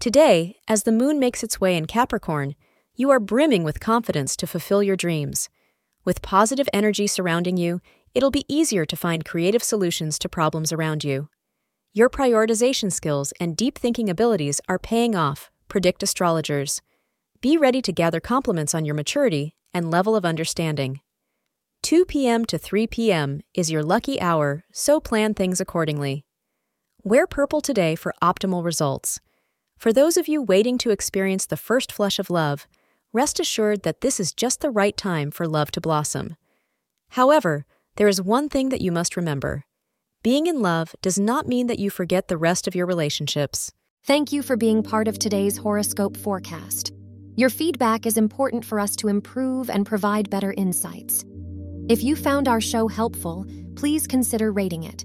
Today, as the moon makes its way in Capricorn, you are brimming with confidence to fulfill your dreams. With positive energy surrounding you, it'll be easier to find creative solutions to problems around you. Your prioritization skills and deep thinking abilities are paying off, predict astrologers. Be ready to gather compliments on your maturity and level of understanding. 2 p.m. to 3 p.m. is your lucky hour, so plan things accordingly. Wear purple today for optimal results. For those of you waiting to experience the first flush of love, rest assured that this is just the right time for love to blossom. However, there is one thing that you must remember being in love does not mean that you forget the rest of your relationships. Thank you for being part of today's horoscope forecast. Your feedback is important for us to improve and provide better insights. If you found our show helpful, please consider rating it.